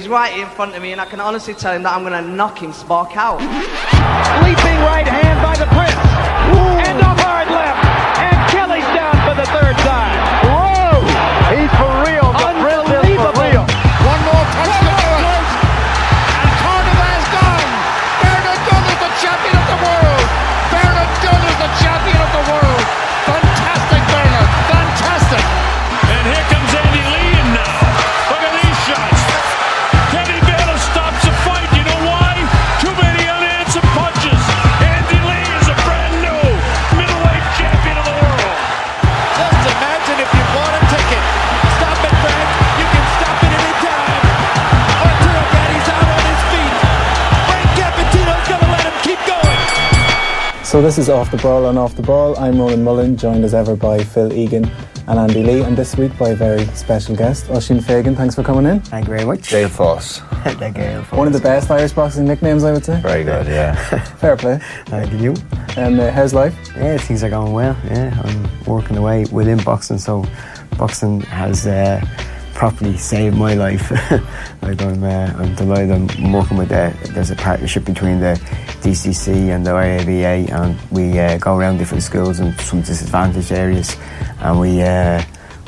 He's right in front of me, and I can honestly tell him that I'm going to knock him spark out. Leaping right hand by the Prince. And a hard left. And Kelly's down for the third time. So this is Off the Ball and Off the Ball. I'm Ronan Mullen, joined as ever by Phil Egan and Andy Lee, and this week by a very special guest, Oisin Fagan. Thanks for coming in. Thank you very much. Gael Force. Thank you. One of the best Irish boxing nicknames, I would say. Very good, yeah. Fair play. Thank you. And uh, how's life? Yeah, things are going well. Yeah, I'm working away within boxing, so boxing has uh, properly saved my life. like I'm, uh, I'm delighted. I'm working with uh, there's a partnership between the DCC and the IABA, and we uh, go around different schools and some disadvantaged areas, and we uh,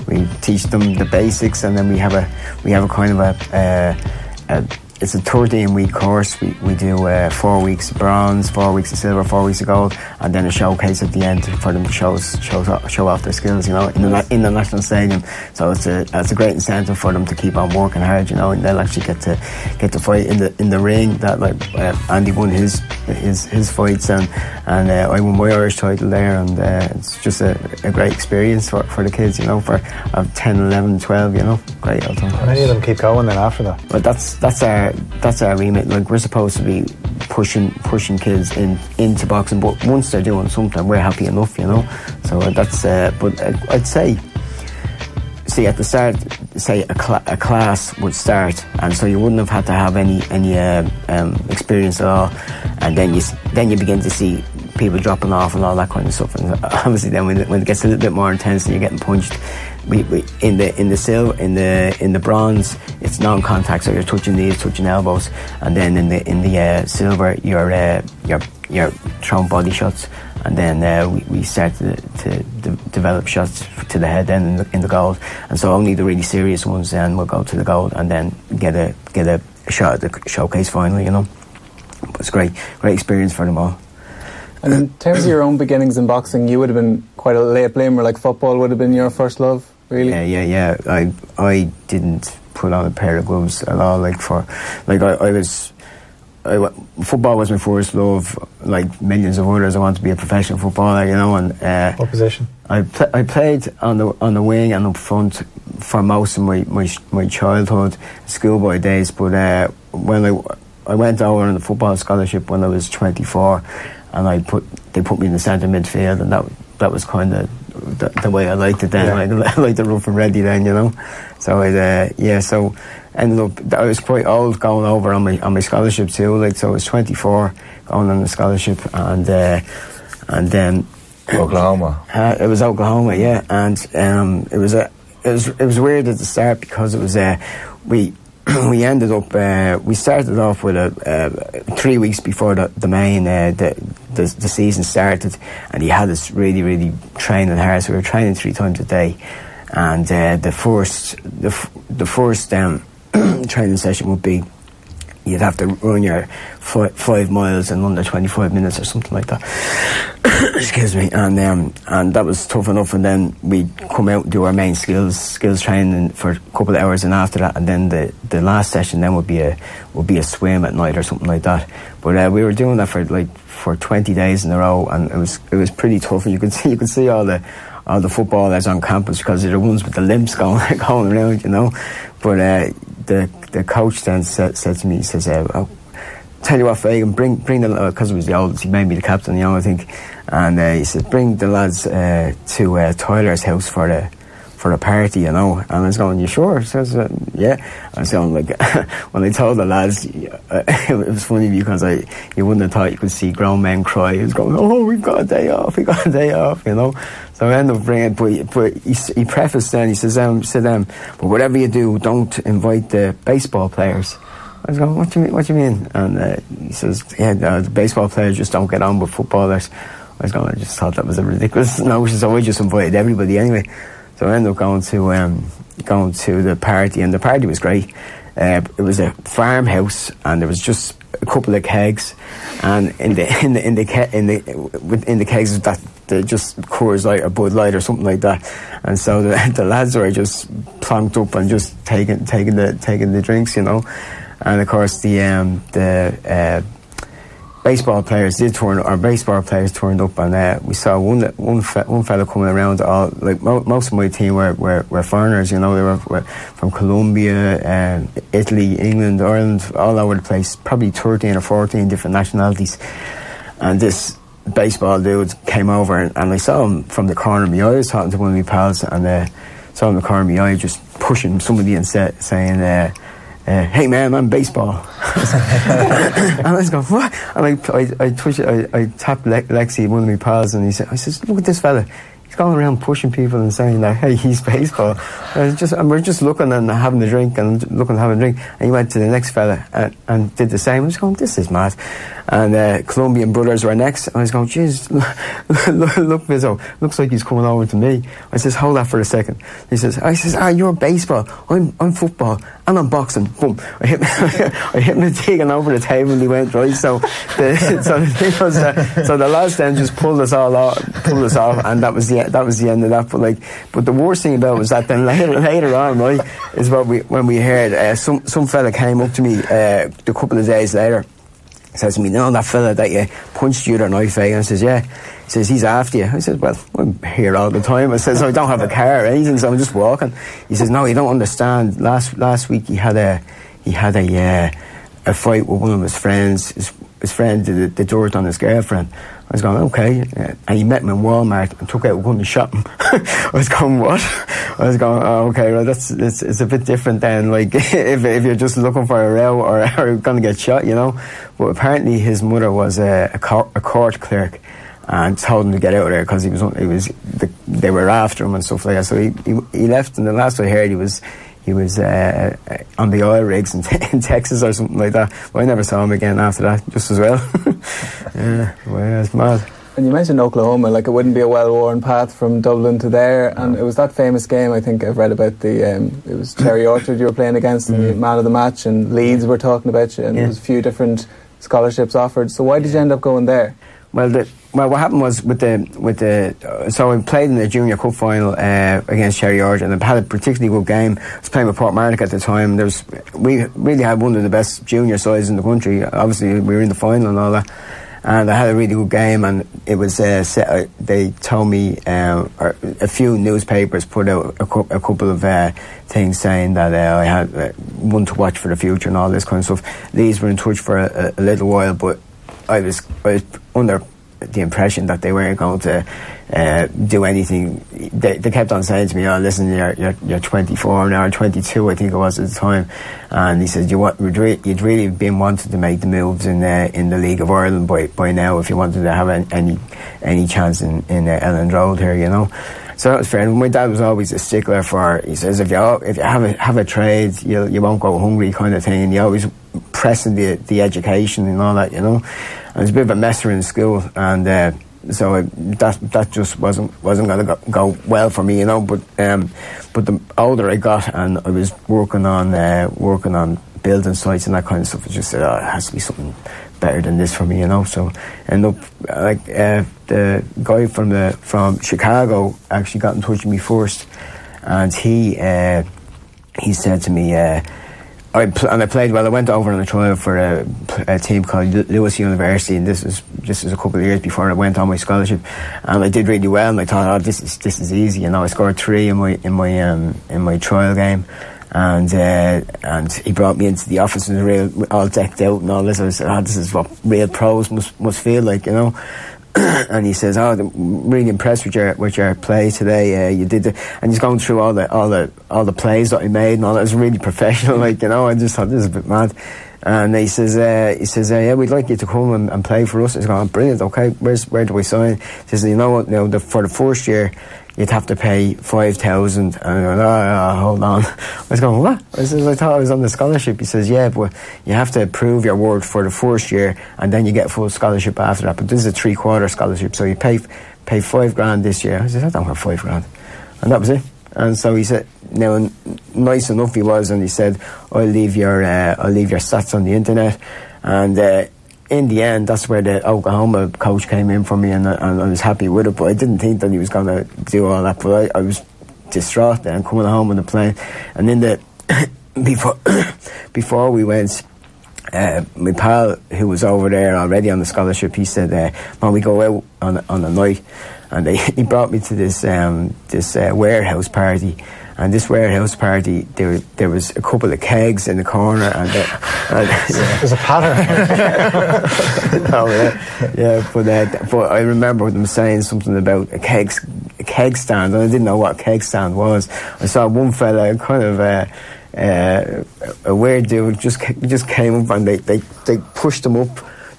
we teach them the basics, and then we have a we have a kind of a. Uh, a it's a 13 week course. We, we do uh, four weeks of bronze, four weeks of silver, four weeks of gold, and then a showcase at the end for them to show show, show off their skills, you know, in the in the national stadium. So it's a it's a great incentive for them to keep on working hard, you know, and they'll actually get to get to fight in the in the ring. That like uh, Andy won his his his fights, and and uh, I won my Irish title there, and uh, it's just a, a great experience for, for the kids, you know, for uh, 10, 11, 12, you know, great. How many of them keep going then after that? But that's that's our that's our remit. Like we're supposed to be pushing pushing kids in into boxing, but once they're doing something, we're happy enough, you know. So that's. Uh, but I'd say, see at the start, say a, cl- a class would start, and so you wouldn't have had to have any any uh, um, experience at all, and then you then you begin to see people dropping off and all that kind of stuff. And obviously, then when it, when it gets a little bit more intense and you're getting punched, we, we in the in the silver in the in the bronze it's non-contact, so you're touching knees, touching elbows, and then in the in the uh, silver you're uh, you're you're throwing body shots, and then uh, we, we start to, to de- develop shots to the head then in the, in the gold, and so only the really serious ones then will go to the gold, and then get a get a shot at the showcase finally, you know. It's great, great experience for them all. And in terms of your own beginnings in boxing, you would have been quite a late bloomer. Like football would have been your first love, really. Yeah, yeah, yeah. I I didn't put on a pair of gloves at all. Like for, like I, I was, I, football was my first love. Like millions of others, I wanted to be a professional footballer, you know. And uh, What position? I pl- I played on the on the wing and up front for most of my my, my childhood, schoolboy days. But uh, when I I went over on the football scholarship when I was 24, and I put they put me in the centre midfield, and that that was kind of the, the way I liked it then. Yeah. I liked the rough and ready then, you know. So uh, yeah, so ended up I was quite old going over on my on my scholarship too. Like so, I was 24 going on the scholarship, and uh, and then. Oklahoma. Uh, it was Oklahoma, yeah, and um, it was a it was it was weird at the start because it was uh, we we ended up uh, we started off with a uh, three weeks before the, the main uh, the, the the season started, and he had us really really training hard. So we were training three times a day, and uh, the first the the first um, training session would be you'd have to run your fi- five miles in under 25 minutes or something like that. Excuse me. And um, and that was tough enough. And then we'd come out and do our main skills skills training for a couple of hours. And after that, and then the, the last session then would be a would be a swim at night or something like that. But uh, we were doing that for like for 20 days in a row, and it was it was pretty tough. And you could see you could see all the all the footballers on campus because they're the ones with the limbs going going around, you know. But uh, the the coach then said, said to me, he says, uh, oh, "Tell you what, Fagan, bring bring the because it was the oldest, he made me the captain, you know, I think." And uh, he said, "Bring the lads uh, to uh, Tyler's house for the for a party, you know. And I was going, you sure? He says, uh, yeah. I was going, like, when I told the lads, uh, it was funny because I, you wouldn't have thought you could see grown men cry. He was going, oh, we've got a day off, we've got a day off, you know. So I ended up bringing, but, but he, he prefaced then, he says, um, said, um, but whatever you do, don't invite the baseball players. I was going, what do you mean? What do you mean? And uh, he says, yeah, the, the baseball players just don't get on with footballers. I was going, I just thought that was a ridiculous notion, so I just invited everybody anyway. So I ended up going to um, going to the party, and the party was great. Uh, it was a farmhouse, and there was just a couple of kegs, and in the in the in the ke- in the in the kegs that they just Coors Light or Bud Light or something like that, and so the, the lads were just plonked up and just taking taking the taking the drinks, you know, and of course the um, the uh, baseball players did turn, or baseball players turned up, and uh, we saw one one fe- one fellow coming around. All like mo- most of my team were, were, were foreigners, you know, they were, were from Colombia, um, Italy, England, Ireland, all over the place. Probably thirteen or fourteen different nationalities, and this baseball dude came over, and, and I saw him from the corner of my eye. I was talking to one of my pals, and uh, saw him in the corner of my eye, just pushing somebody and sa- saying. Uh, uh, hey man, I'm baseball. and I was going, what? And I, I, I, twitched, I, I tapped Le- Lexi, one of my pals, and he said, I says, look at this fella. He's going around pushing people and saying that, hey, he's baseball. And, just, and we're just looking and having a drink and looking and having a drink. And he went to the next fella and, and did the same. I was going, this is mad. And uh, Colombian brothers were next. And I was going, jeez, look, look, Vizzo, looks like he's coming over to me. I says, hold that for a second. He says, I says, ah, you're baseball. I'm, I'm football. And I'm boxing. Boom. I hit, I hit him taking over the table and he went, right? So the, so the was, uh, so the lads then just pulled us all off, pulled us off, and that was the that was the end of that. But like, but the worst thing about it was that then later later on, right, is what we when we heard uh, some some fella came up to me uh, a couple of days later says to me, no, that fella that you punched you the knife? And I says, yeah. He says, he's after you. I says, well, I'm here all the time. I says, I don't have a car or anything, so I'm just walking. He says, no, you don't understand. Last last week he had a he had a uh, a fight with one of his friends. His, his friend did the, the dirt on his girlfriend. I was going, okay. And he met him in Walmart and took out a gun and shot him. I was going, what? I was going, oh, okay, well, that's, it's, it's a bit different than, like, if, if you're just looking for a row or, or going to get shot, you know. But apparently his mother was a, a, court, a court clerk and told him to get out of there because he was, he was, the, they were after him and stuff like that. So he, he, he left, and the last I heard, he was, he was uh, on the oil rigs in, in, Texas or something like that. But I never saw him again after that, just as well. yeah, well, it's mad. And you mentioned Oklahoma, like it wouldn't be a well-worn path from Dublin to there. And it was that famous game. I think I've read about the. Um, it was Cherry Orchard you were playing against, and the man of the match, and Leeds were talking about you, and Yeah. there was a few different scholarships offered. So why did you end up going there? Well, the, well, what happened was with the with the uh, so I played in the junior cup final uh, against Cherry Orchard and I had a particularly good game. I was playing with Portmarnock at the time. There was we really had one of the best junior sides in the country. Obviously, we were in the final and all that. And I had a really good game, and it was. Uh, set, uh, they told me uh, a few newspapers put out a, cou- a couple of uh, things saying that I had one to watch for the future and all this kind of stuff. These were in touch for a, a, a little while, but I was, I was under the impression that they weren't going to uh, do anything. They, they kept on saying to me, "Oh, listen, you're you're, you're 24 now, 22, I think it was at the time." And he said, "You want you'd, re- you'd really been wanted to make the moves in uh, in the League of Ireland by by now if you wanted to have an, any any chance in in uh, Elland Road here, you know." So that was fair. And my dad was always a stickler for. He says if you if you have a have a trade, you you won't go hungry, kind of thing. And he always pressing the the education and all that, you know. I was a bit of a messer in school, and uh, so I, that that just wasn't wasn't going to go, well for me, you know. But um, but the older I got, and I was working on uh, working on building sites and that kind of stuff, I just said, oh, it has to be something better than this for me, you know. So end up like uh, the guy from the from Chicago actually got in touch with me first, and he uh, he said to me. I pl- and I played well. I went over on a trial for a, a team called L- Lewis University, and this was this was a couple of years before I went on my scholarship, and I did really well. And I thought, oh, this is this is easy. You know, I scored three in my in my um, in my trial game, and uh, and he brought me into the office and real all decked out and all this. I said, oh, this is what real pros must must feel like, you know. and he says, "Oh, I'm really impressed with your with your play today. Uh, you did the," and he's going through all the all the all the plays that I made and all that. It was really professional, like you know. I just thought this is a bit mad. And he says, uh, he says, uh, yeah, we'd like you to come and, and play for us. He's going, brilliant. Okay, where's where do we sign? He says, you know what? Now, the, for the first year, you'd have to pay five thousand. And I went, oh, oh, hold on. I was going, what? I says, I thought I was on the scholarship. He says, yeah, but you have to prove your word for the first year, and then you get full scholarship after that. But this is a three quarter scholarship, so you pay pay five grand this year. I says, I don't have five grand, and that was it. And so he said, now nice enough he was, and he said, I'll leave your uh, I'll leave your stats on the internet, and. Uh, in the end, that's where the Oklahoma coach came in for me, and, I- and I was happy with it. But I didn't think that he was going to do all that. But I, I was distraught then coming home on the plane, and then the before before we went, uh, my pal who was over there already on the scholarship, he said, uh, "Man, we go out on on a night," and they, he brought me to this um, this uh, warehouse party. And this warehouse party, there there was a couple of kegs in the corner, and, uh, and There's a pattern. oh, yeah, yeah, but uh, but I remember them saying something about a keg a keg stand, and I didn't know what a keg stand was. I saw one fella, kind of uh, uh, a weird dude, just just came up and they they, they pushed him up.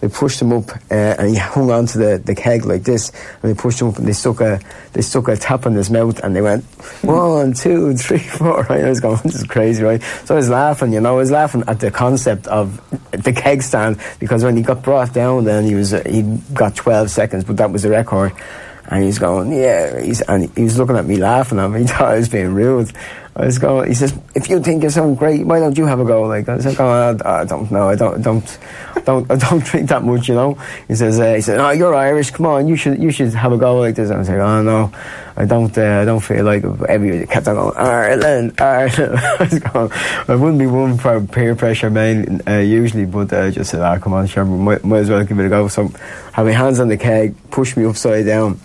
They pushed him up, uh, and he hung onto the, the keg like this, and they pushed him up, and they stuck a they stuck a tap in his mouth, and they went one, two, three, four. Right? I was going, this is crazy, right? So I was laughing, you know, I was laughing at the concept of the keg stand because when he got brought down, then he was uh, he got twelve seconds, but that was the record. And he's going, yeah, he's, and he was looking at me laughing at me. He thought I was being rude. Going, he says, if you think you're something great, why don't you have a go? Like, that? I like, oh, I, I don't know, I don't, don't, don't, I don't drink that much, you know. He says, uh, he said, oh, you're Irish, come on, you should, you should have a go like this. I was like, oh no, I don't, uh, I don't feel like. Everybody kept on going, Ireland, Ireland. I I wouldn't be one for peer pressure, man, uh, usually, but I just said, ah, come on, sure, might, might as well give it a go. So, had my hands on the keg, pushed me upside down.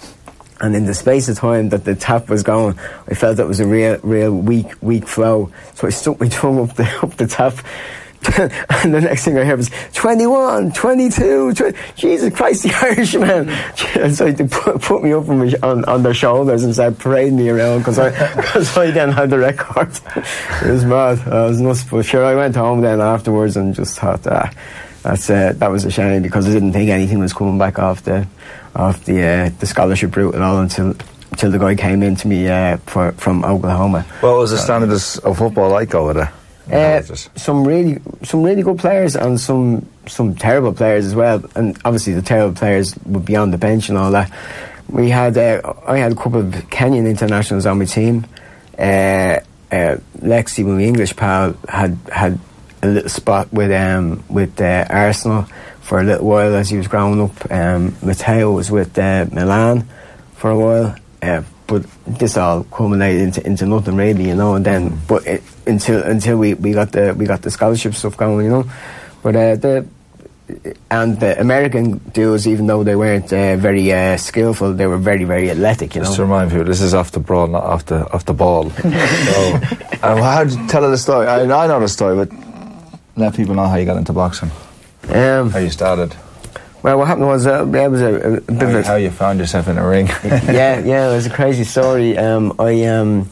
And in the space of time that the tap was going, I felt it was a real, real weak, weak flow. So I stuck my tongue up the, up the tap. and the next thing I heard was 21, 22, 20, Jesus Christ, the Irishman. So they put, put me up on, on, on their shoulders and started parading me around because I, cause I then had the record. it was mad. I was nuts. But sure, I went home then afterwards and just thought, ah, that's, uh, that was a shame because I didn't think anything was coming back off off the, uh, the scholarship route at all until, until the guy came in to me, uh, for, from Oklahoma. What was the standards of football like over there? Uh, some really, some really good players and some some terrible players as well. And obviously the terrible players would be on the bench and all that. We had, uh, I had a couple of Kenyan internationals on my team. Uh, uh, Lexi, my English pal, had had a little spot with um, with uh, Arsenal for a little while as he was growing up. Um, Matteo was with uh, Milan for a while. Uh, but this all culminated into, into nothing really, you know. And then, but it, until until we, we got the we got the scholarship stuff going, you know. But uh, the and the American dudes, even though they weren't uh, very uh, skillful, they were very very athletic, you know. Just to remind you, this is off the brawl, not off the off the ball. so, um, how tell the story? I, I know the story, but let people know how you got into boxing, Um, how you started, well, what happened was uh, there was a, a, bit how, of you, a how you found yourself in a ring. yeah, yeah, it was a crazy story. Um, I um,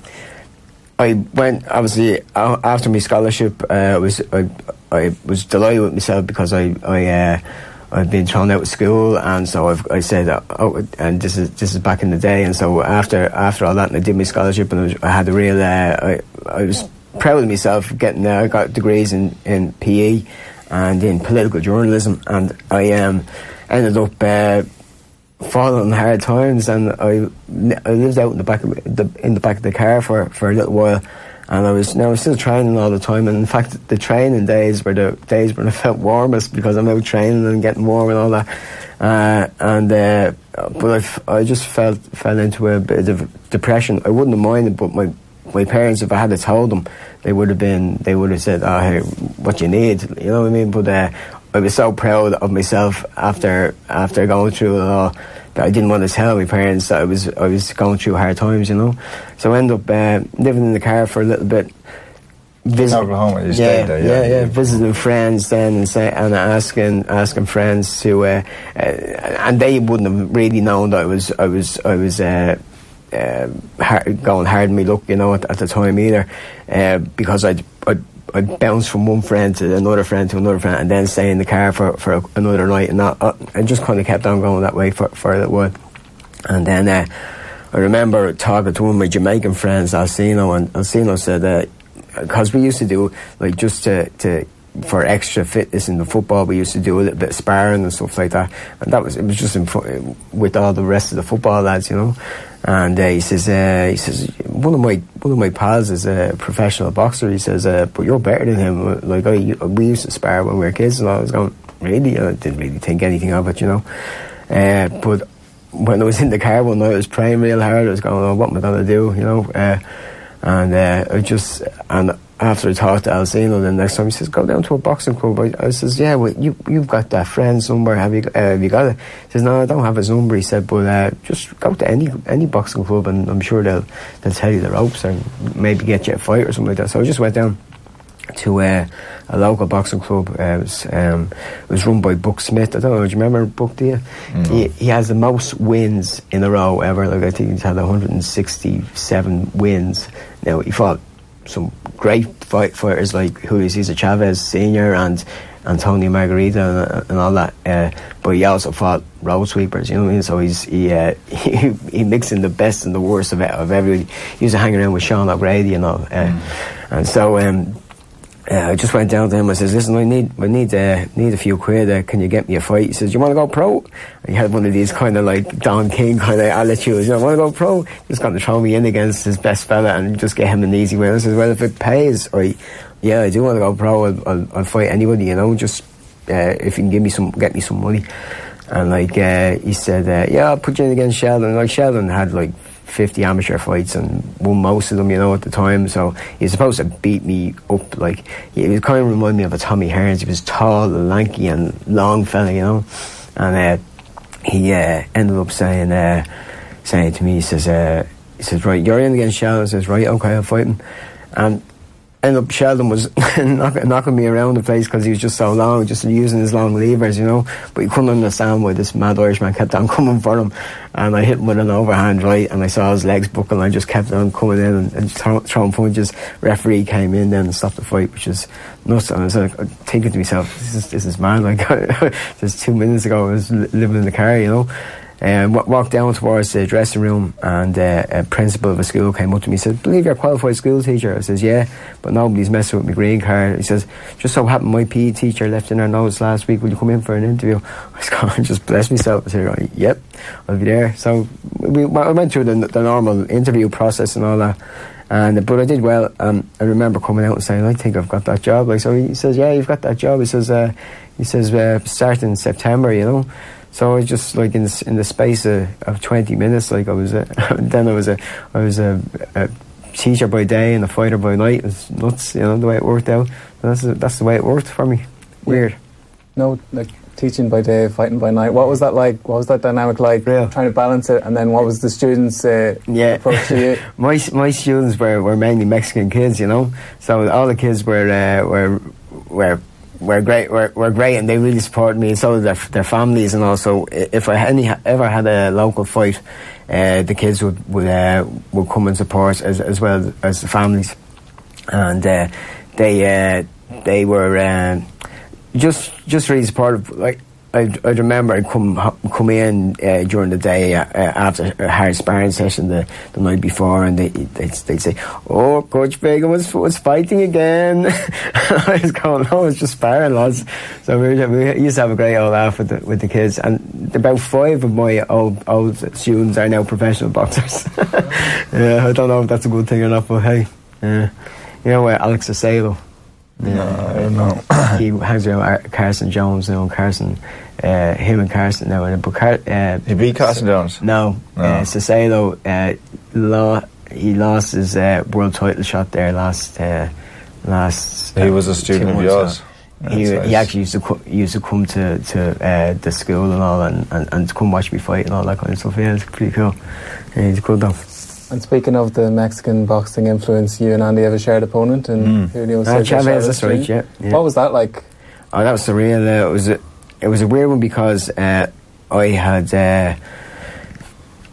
I went obviously after my scholarship. Uh, I was I, I was delighted with myself because I I uh, I'd been thrown out of school, and so I've, I said, oh, and this is this is back in the day, and so after after all that, and I did my scholarship, and I, was, I had a real uh, I I was proud of myself getting there. I got degrees in in PE and in political journalism, and I um ended up. Uh, on hard times, and I, I lived out in the back of the in the back of the car for, for a little while, and I was now I was still training all the time. And in fact, the training days were the days when I felt warmest because I'm out training and getting warm and all that. Uh, and uh, but I just felt fell into a bit of depression. I wouldn't have minded, but my my parents, if I had told them, they would have been they would have said, "Oh, hey, what you need," you know what I mean? But uh, I was so proud of myself after after going through it all that I didn't want to tell my parents that I was I was going through hard times, you know. So I ended up uh, living in the car for a little bit. visit- Oklahoma, you yeah, stayed there, yeah. yeah, visiting friends then and say, and asking asking friends to, uh, uh, and they wouldn't have really known that I was I was I was. Uh, uh, hard, going hard in me luck, you know, at, at the time either, uh, because I'd, I'd I'd bounce from one friend to another friend to another friend, and then stay in the car for, for another night, and that, uh, I just kind of kept on going that way for, for a little while. And then uh, I remember talking to one of my Jamaican friends, Alcino, and Alcino said, because we used to do, like, just to, to for extra fitness in the football, we used to do a little bit of sparring and stuff like that, and that was it was just in with all the rest of the football lads, you know. And uh, he says, uh, he says, one of my one of my pals is a professional boxer. He says, uh, but you're better than him. Like I, we used to spar when we were kids, and I was going, really? I didn't really think anything of it, you know. Uh, but when I was in the car one night, I was praying real hard. I was going, oh, what am I going to do, you know? Uh, and uh, I just and after I talked to Alcino, then next time he says, "Go down to a boxing club." I, I says, "Yeah, well, you you've got that friend's number. Have you uh, have you got it?" He says, "No, I don't have his number." He said, "But uh, just go to any any boxing club, and I'm sure they'll they'll tell you the ropes and maybe get you a fight or something like that." So I just went down to uh, a local boxing club. Uh, it, was, um, it was run by Buck Smith. I don't know. Do you remember Buck? Do you? He, he has the most wins in a row ever. Like I think he's had 167 wins. Now he fought some great fight fighters like Julio Cesar Chavez Senior and Antonio Margarito and, and all that. Uh, but he also fought road sweepers. You know what I mean? So he's he uh, he, he mixed in the best and the worst of of everybody. He used to hang around with Sean O'Grady and all. Uh, And so. Um, uh, I just went down to him. I says, "Listen, I need, I need, uh, need a few quid. Uh, can you get me a fight?" He says, "You want to go pro?" And he had one of these kind of like Don King kind of attitudes. You know, want to go pro? He's going to throw me in against his best fella and just get him an easy win. I says, "Well, if it pays, I, yeah, I do want to go pro. I'll, I'll, I'll fight anybody. You know, just uh, if you can give me some, get me some money." And like uh, he said, uh, "Yeah, I'll put you in against Sheldon." Like Sheldon had like 50 amateur fights and won most of them, you know, at the time. So he's supposed to beat me up. Like, he was kind of remind me of a Tommy Hearns. He was tall and lanky and long fella, you know. And uh, he uh, ended up saying, uh, saying to me, he says, uh, he says, right, you're in against Sheldon. I says, right, okay, I'll fight him. And ended up Sheldon was knock, knocking me around the place because he was just so long, just using his long levers, you know. But he couldn't understand why this mad Irishman kept on coming for him. And I hit him with an overhand right, and I saw his legs buckle, and I just kept on coming in and, and throw, throwing punches. Referee came in then and stopped the fight, which is nuts. And I was like, thinking to myself, this is this is mad. Like just two minutes ago, I was living in the car, you know. Um, walked down towards the dressing room, and uh, a principal of a school came up to me and said, Believe you're a qualified school teacher? I says, Yeah, but nobody's messing with my green card. He says, Just so happened my PE teacher left in her notes last week. Will you come in for an interview? I was going, just bless myself. I said, Yep, I'll be there. So we, I went through the, the normal interview process and all that. And but I did well. Um, I remember coming out and saying, "I think I've got that job." Like so, he says, "Yeah, you've got that job." He says, uh, "He says uh, starting in September," you know. So I was just like in the, in the space of, of twenty minutes, like I was, a, then I was a, I was a, a teacher by day and a fighter by night. It was nuts, you know, the way it worked out. That's the, that's the way it worked for me. Weird. No, like teaching by day, fighting by night. What was that like? What was that dynamic like? Real. Trying to balance it, and then what was the students' uh, Yeah. approach to you? my my students were, were mainly Mexican kids, you know. So all the kids were uh, were were were great were, were great, and they really supported me, and so their their families. And also, if I any ever had a local fight, uh, the kids would would uh, would come and support as as well as the families, and uh, they uh, they were. Uh, just just really supportive. Like I, I remember I'd come come in uh, during the day uh, uh, after a hard sparring session the, the night before, and they they'd, they'd say, "Oh, Coach Fagan was was fighting again." I was going, "No, it's just sparring, lads." So we, we used to have a great old laugh with the, with the kids, and about five of my old old students are now professional boxers. yeah, I don't know if that's a good thing or not, but hey, yeah. you know, uh, Alex Saucedo. No, I don't know. he hangs around Carson Jones now, and Carson, uh, him and Carson now. And but Car- uh, He beat Carson Jones. no, No. uh, Saucedo, uh, lo- he lost his uh, world title shot there last uh, last. He uh, was a student of yours. He, That's he actually used to co- used to come to to uh, the school and all, and, and, and to come watch me fight and all that kind of stuff. Yeah, it's pretty cool. Yeah, he's good though. And speaking of the Mexican boxing influence, you and Andy have a shared opponent in Julio Uh, Chavez, that's right, yeah, yeah. What was that like? Oh, that was surreal. Uh, it was a, it was a weird one because uh, I had uh,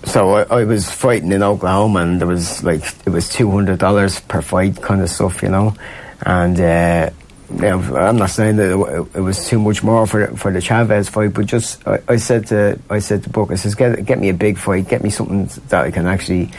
so I, I was fighting in Oklahoma and there was like it was two hundred dollars per fight kind of stuff, you know, and. Uh, yeah, I'm not saying that it, was too much more for for the Chavez fight, but just I, I said to I said to Buck, I says get get me a big fight, get me something that I can actually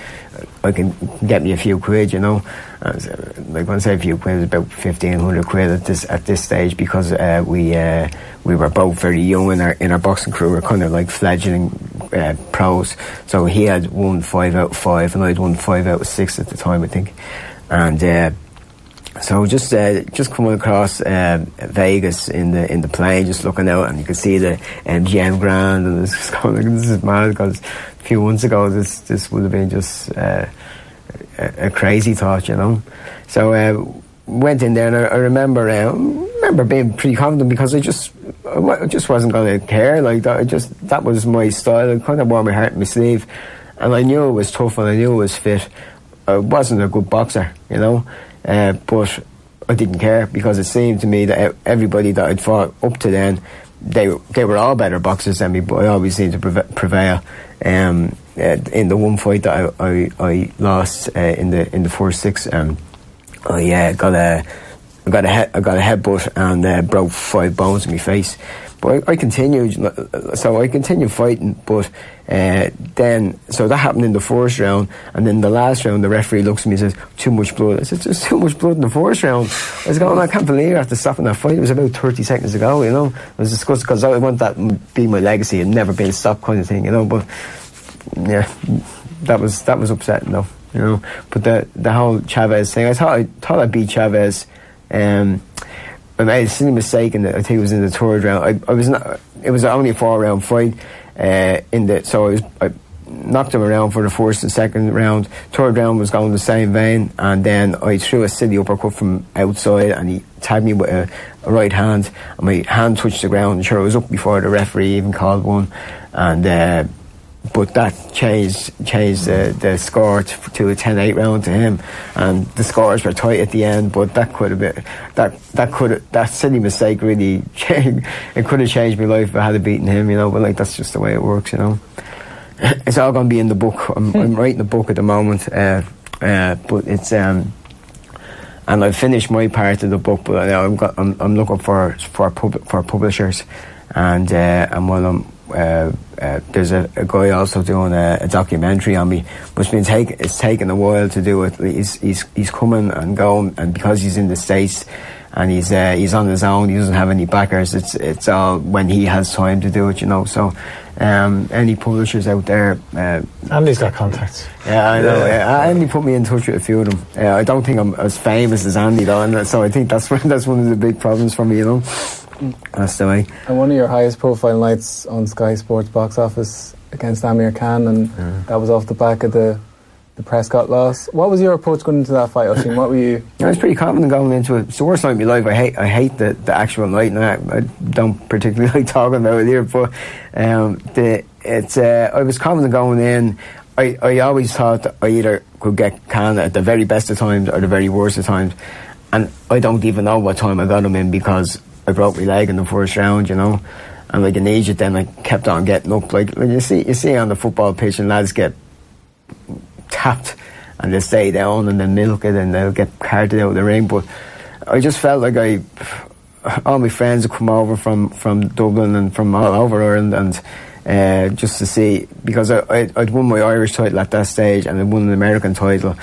I can get me a few quid, you know. And, so, like when I say a few quid, it's about fifteen hundred quid at this at this stage because uh, we uh, we were both very young in our in our boxing crew. We are kind of like fledgling uh, pros. So he had won five out of five, and I'd won five out of six at the time, I think. And uh, so just uh, just coming across uh, Vegas in the in the plane, just looking out, and you could see the MGM Grand, and it's going, like, this is mad because a few months ago this this would have been just uh, a, a crazy thought, you know. So uh, went in there, and I, I remember uh, remember being pretty confident because I just I just wasn't going to care like that. I just that was my style. I kind of wore my heart in my sleeve, and I knew it was tough, and I knew it was fit. I wasn't a good boxer, you know, uh, but I didn't care because it seemed to me that everybody that I'd fought up to then, they they were all better boxers than me, but I always seemed to prevail. Um, uh, in the one fight that I I, I lost uh, in the in the first six, um, I uh, got a I got a he- I got a headbutt and uh, broke five bones in my face. But I, I continued, so I continued fighting. But uh, then, so that happened in the first round, and then the last round, the referee looks at me and says, "Too much blood." I said, "There's too much blood in the first round." I was going, "I can't believe I have to stop in that fight. It was about 30 seconds ago, you know." I was disgusted because I want that to be my legacy and never been stopped, kind of thing, you know. But yeah, that was that was upsetting though, you know. But the the whole Chavez thing, I thought I thought I beat Chavez. Um, I made a silly mistake, and I think it was in the third round. I, I was not. It was only a four round fight. Uh, in the so I was. I, Knocked him around for the first and second round. Third round was going the same vein, and then I threw a silly uppercut from outside, and he tagged me with a, a right hand, and my hand touched the ground. And sure, I was up before the referee even called one, and uh, but that changed changed the, the score to a 10-8 round to him, and the scores were tight at the end. But that could have been that that could that silly mistake really changed, it could have changed my life if I had beaten him, you know. But like that's just the way it works, you know. It's all going to be in the book. I'm, I'm writing the book at the moment, uh, uh, but it's um, and I've finished my part of the book, but I I'm, got, I'm, I'm looking for for pub, for publishers, and uh, and while I'm uh, uh, there's a, a guy also doing a, a documentary on me, but it's been take it's taken a while to do it. He's he's he's coming and going, and because he's in the states. And he's uh, he's on his own. He doesn't have any backers. It's it's all when he has time to do it, you know. So, um, any publishers out there, uh, Andy's got contacts. yeah, I know. Yeah. Andy put me in touch with a few of them. Uh, I don't think I'm as famous as Andy though, and so I think that's that's one of the big problems for me. You know, that's the way. And one of your highest profile nights on Sky Sports box office against Amir Khan, and that was off the back of the the Prescott loss. What was your approach going into that fight, Oisin? What were you? I was pretty confident going into it. It's the worst night of my life. I hate I hate the, the actual night, and I, I don't particularly like talking about it here. But um, the it's uh, I was confident going in. I, I always thought I either could get Khan at the very best of times or the very worst of times, and I don't even know what time I got him in because I broke my leg in the first round, you know. And like in Egypt, then I kept on getting up. Like, like you see, you see on the football pitch, and lads get tapped and they stay down and they milk it and they'll get carted out of the ring. But I just felt like I, all my friends would come over from, from Dublin and from all over Ireland and uh, just to see, because I, I, I'd won my Irish title at that stage and I'd won an American title.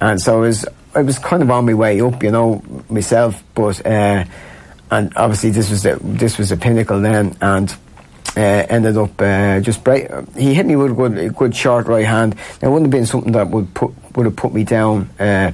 And so I was, I was kind of on my way up, you know, myself, but, uh, and obviously this was the, this was the pinnacle then and uh, ended up uh, just break. He hit me with a good, a good short right hand. It wouldn't have been something that would put would have put me down uh,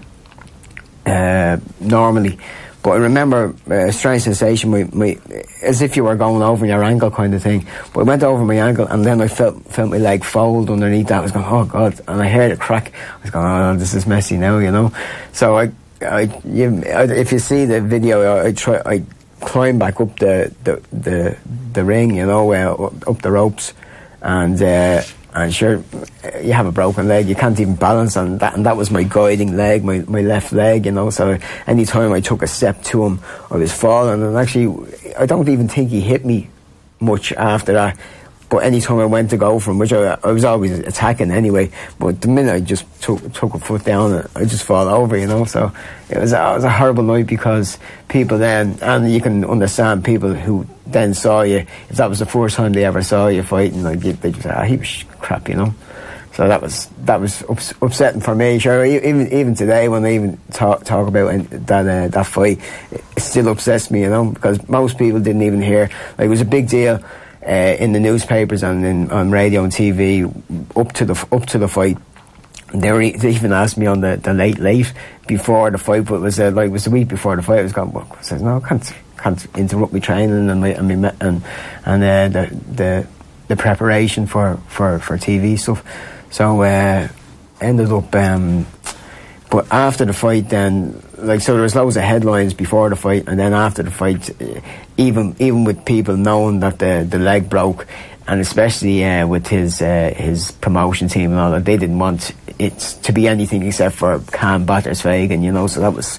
uh, normally. But I remember uh, a strange sensation, my, my, as if you were going over your ankle kind of thing. But I went over my ankle and then I felt felt my leg fold underneath that. I was going, oh God, and I heard a crack. I was going, oh, this is messy now, you know. So I, I, you, I if you see the video, I, I try, I climb back up the the the, the ring, you know, uh, up the ropes, and uh, and sure, you have a broken leg, you can't even balance on that, and that was my guiding leg, my, my left leg, you know. So any time I took a step to him, I was falling, and actually, I don't even think he hit me much after that. But any time I went to go for him, which I, I was always attacking anyway, but the minute I just took took a foot down, I just fall over, you know. So it was, it was a horrible night because people then, and you can understand people who then saw you, if that was the first time they ever saw you fighting, like they just ah, he was crap, you know. So that was that was ups, upsetting for me. Sure, even even today when I even talk talk about that uh, that fight, it still upsets me, you know, because most people didn't even hear. Like it was a big deal uh, in the newspapers and in, on radio and TV up to the up to the fight. They, were, they even asked me on the, the late late before the fight, but it was uh, like it was the week before the fight. I was going, well, I said, no, I can't can't interrupt my training and my and my, and, and uh, the the the preparation for, for, for TV stuff. So uh, ended up. Um, but after the fight, then like so, there was loads of headlines before the fight, and then after the fight, uh, even even with people knowing that the the leg broke, and especially uh, with his uh, his promotion team and all that, they didn't want it to be anything except for Cam Batterswagen, you know. So that was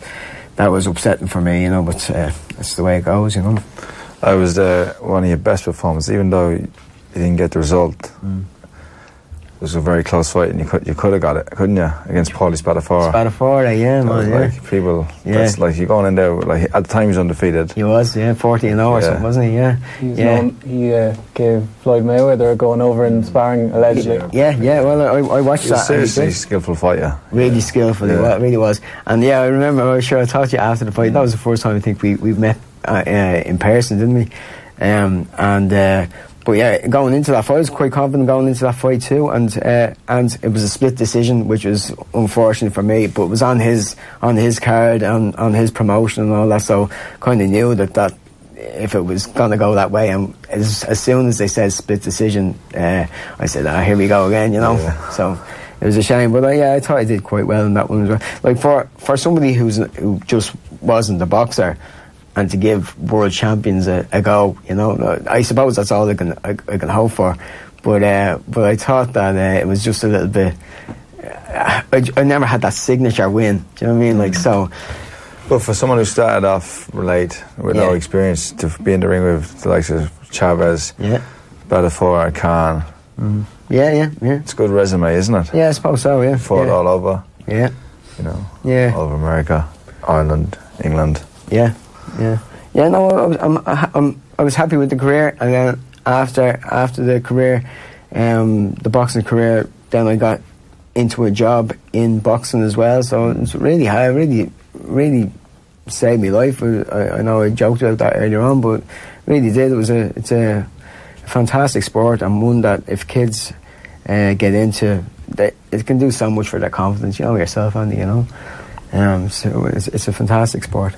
that was upsetting for me, you know. But uh, that's the way it goes, you know. I was uh, one of your best performances, even though you didn't get the result. Mm. It was a very close fight, and you could you could have got it, couldn't you, against Paulie Spadafora? Spadafora, yeah, That was man, yeah. like people. Yeah. That's like you going in there. Like at the time he was undefeated. He was, yeah, 40 and 0 or Yeah. something, wasn't he? Yeah. He's yeah. known, he uh, gave Floyd Mayweather going over and sparring allegedly. Yeah, yeah. Well, I, I watched He was that. seriously did. skillful fighter. Really skillful, Yeah. it really was. And yeah, I remember. I was sure I talked to you after the fight. That was the first time I think we we met uh, uh, in person, didn't we? Um, and uh, but yeah, going into that fight, I was quite confident going into that fight too. And uh, and it was a split decision, which was unfortunate for me. But it was on his on his card, on on his promotion and all that. So kind of knew that that if it was going to go that way, and as, as soon as they said split decision, uh, I said, ah, here we go again, you know. Yeah. So it was a shame, but uh, yeah, I thought I did quite well in that one as well. Like for for somebody who's who just wasn't a boxer, and to give world champions a, a go, you know, I suppose that's all I can I, I can hope for. But uh, but I thought that uh, it was just a little bit. I, I never had that signature win. Do you know what I mean? Like so. But for someone who started off late with no experience to be in the ring with the likes of Chavez, Yeah. Spadafora, Khan, Yeah, yeah, yeah. it's a good resume, isn't it? Yeah, I suppose so. Yeah. Fought yeah. all over, Yeah. you know, Yeah. all over America, Ireland, England. Yeah, yeah, yeah. No, I was, I'm, I'm, I was happy with the career, and then after after the career, um, the boxing career, then I got into a job in boxing as well. So it's really hard, really, really saved my life. I, I know I joked about that earlier on, but really did. It was a it's a fantastic sport and one that if kids uh, get into, they, it can do so much for their confidence. You know yourself, Andy. You know, um, so it's, it's a fantastic sport.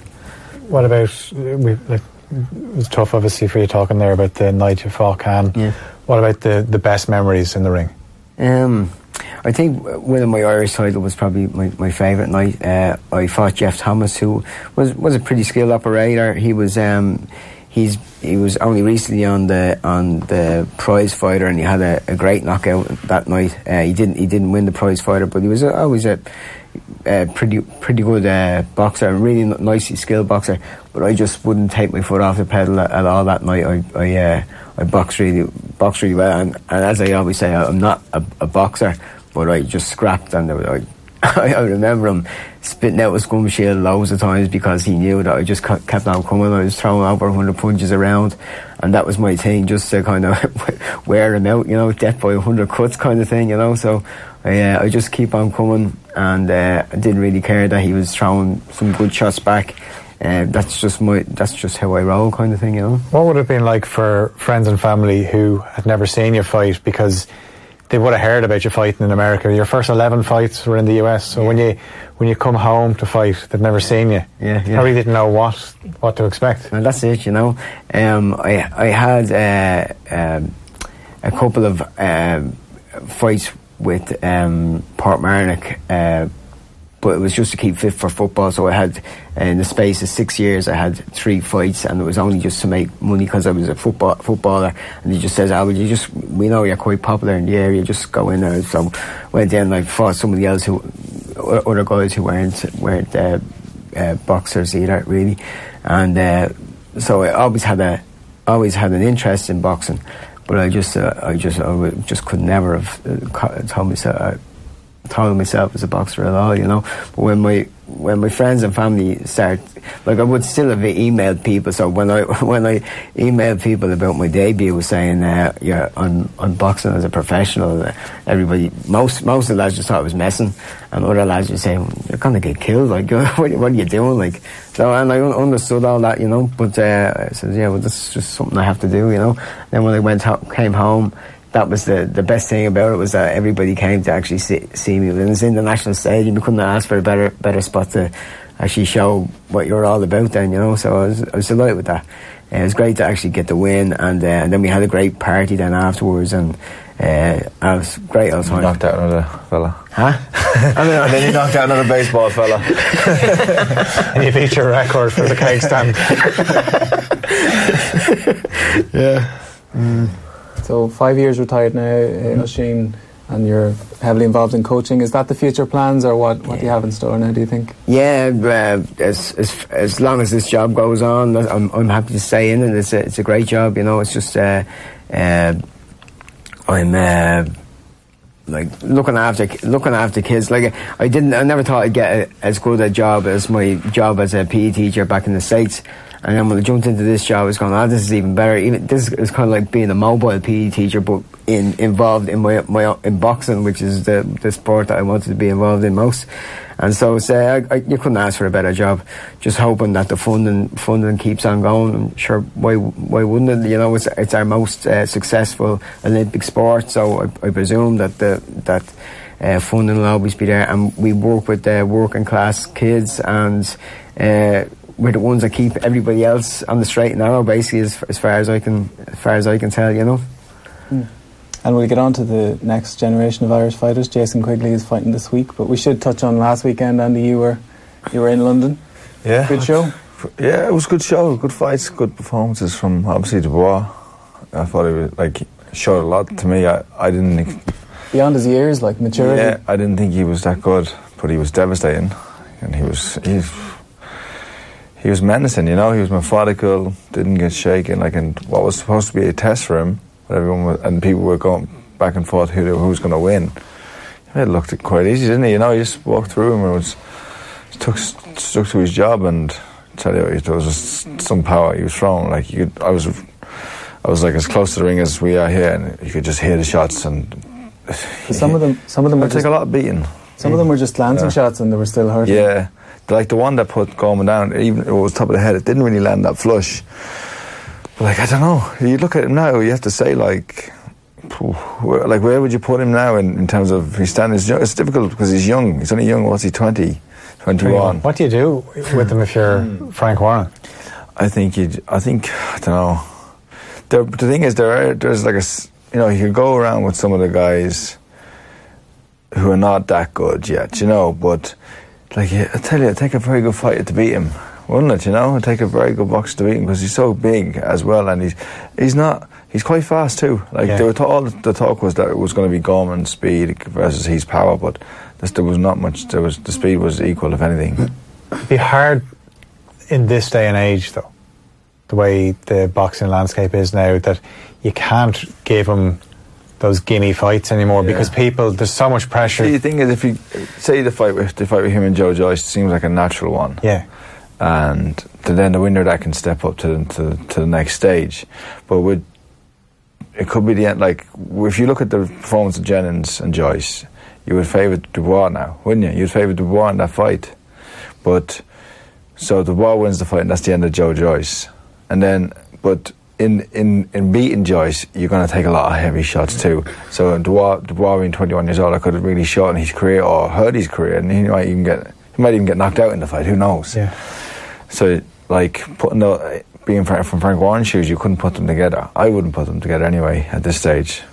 What about we? Like, it was tough, obviously, for you talking there about the night you fought. Yeah. What about the the best memories in the ring? Um, I think winning my Irish title was probably my, my favourite night. Uh, I fought Jeff Thomas, who was was a pretty skilled operator. He was um, he's he was only recently on the on the prize fighter, and he had a, a great knockout that night. Uh, he didn't he didn't win the prize fighter, but he was always a, a pretty pretty good uh, boxer, really nicely skilled boxer. But I just wouldn't take my foot off the pedal at, at all that night. I I, uh, I boxed really boxed really well, and, and as I always say, I'm not a, a boxer, but I just scrapped, and I, I remember him spitting out his gum shield loads of times because he knew that I just kept on coming. I was throwing over 100 punches around, and that was my thing, just to kind of wear him out, you know, death by 100 cuts kind of thing, you know. So I, uh, I just keep on coming, and uh, I didn't really care that he was throwing some good shots back. Uh, that's just my, that's just how I roll, kind of thing, you know. What would it have been like for friends and family who had never seen you fight because they would have heard about you fighting in America? Your first eleven fights were in the US, so when you when you come home to fight, they've never seen you. Yeah, They yeah. Probably didn't know what what to expect. Well, that's it, you know. Um, I I had uh, um, a couple of um, fights with um, Portmarnock uh, but it was just to keep fit for football. So I had, in the space of six years, I had three fights, and it was only just to make money because I was a football footballer. And he just says, "Oh, well, you just we know you're quite popular in the area. Just go in there." So went in, and I fought somebody else who, other guys who weren't weren't uh, uh, boxers either, really. And uh, so I always had a always had an interest in boxing, but I just uh, I just I just could never have uh, told myself. Uh, told myself as a boxer at all, you know. But when my when my friends and family start, like I would still have emailed people. So when I when I emailed people about my debut, was saying, uh, "Yeah, I'm I'm boxing as a professional." uh, Everybody, most most of the lads just thought I was messing, and other lads were saying, "You're gonna get killed. Like, what, what are you doing?" Like, so and I understood all that, you know. But uh, I said, "Yeah, well, this is just something I have to do," you know. Then when I went ho- came home that was the, the best thing about it was that everybody came to actually see, see me. When it was in the national stadium, you couldn't ask for a better better spot to actually show what you're all about. Then you know, so I was, I was delighted with that. Uh, it was great to actually get the win, and, uh, and then we had a great party then afterwards, and uh, it was great all the time. Knocked out another fella. Huh? and then, then you knocked out another baseball fella. and you beat your record for the cake stand. yeah. So five years retired now, uh, Oisin, and you're heavily involved in coaching. Is that the future plans, or what? What do you have in store now? Do you think? Yeah, uh, as, as as long as this job goes on, I'm I'm happy to stay in it. It's a it's a great job, you know. It's just uh, uh, I'm uh, like looking after looking after kids. Like I didn't, I never thought I'd get a, as good a job as my job as a PE teacher back in the states. And then when I jumped into this job, I was going, "Ah, this is even better." Even this is kind of like being a mobile PE teacher, but in involved in my my in boxing, which is the the sport that I wanted to be involved in most. And so uh, I, I, you couldn't ask for a better job. Just hoping that the funding funding keeps on going. I'm sure why why wouldn't it? You know, it's it's our most uh, successful Olympic sport, so I, I presume that the that. Uh, funding will always be there, and we work with uh, working class kids, and uh, we're the ones that keep everybody else on the straight and narrow, basically, as, as far as I can, as far as I can tell, you know. Hmm. And we'll get on to the next generation of Irish fighters. Jason Quigley is fighting this week, but we should touch on last weekend. Andy, you were you were in London. Yeah. Good show. Yeah, it was a good show, good fights, good performances from obviously Dubois. I thought he was like showed a lot to me. I, I didn't ex- Beyond his years, like maturity. yeah, I didn't think he was that good, but he was devastating, and he was he, he was menacing. You know, he was methodical, didn't get shaken. Like, in what was supposed to be a test for him, but everyone was, and people were going back and forth who who was going to win. It looked quite easy, didn't he? You know, he just walked through him and was took stuck to his job and tell you there was just some power he was throwing. Like you, could, I was, I was like as close to the ring as we are here, and you could just hear the shots. And Some of them, some of them were it take just, a lot of beating. some of them were just glancing Yeah. shots, and they were still hurting. Yeah, like the one that put Gorman down, even it was top of the head. It didn't really land that flush. But like I don't know. You look at him now. You have to say like. Where, like where would you put him now in, in terms of his standards? It's difficult because he's young. He's only young. What's he? 20, 21. What do you do with him if you're hmm. Frank Warren? I think you. I think I don't know. There, the thing is, there are there's like a you know you could go around with some of the guys who are not that good yet, you know. But like I tell you, it'd take a very good fighter to beat him, wouldn't it? You know, it'd take a very good boxer to beat him because he's so big as well, and he's he's not. He's quite fast too. Like Yeah. ta- all the talk was that it was going to be Gorman's speed versus his power, but this, there was not much. There was the speed was equal, if anything. It'd be hard in this day and age, though, the way the boxing landscape is now, that you can't give them those gimme fights anymore Yeah. because people, there's so much pressure. See, the thing is, if you say the fight with the fight with him and Joe Joyce seems like a natural one, yeah. and then the winner that can step up to the, to, to the next stage. But with it could be the end. Like if you look at the performance of Jennings and Joyce, you would favour Dubois now, wouldn't you? You'd favour Dubois in that fight. But so Dubois wins the fight, and that's the end of Joe Joyce. And then, but in in in beating Joyce, you're going to take a lot of heavy shots too. So Dubois, Dubois being 21 years old, I could have really shortened his career or hurt his career, and he might even get he might even get knocked out in the fight. Who knows? Yeah. So, like putting the being from Frank Warren's shoes, you couldn't put them together. I wouldn't put them together anyway at this stage.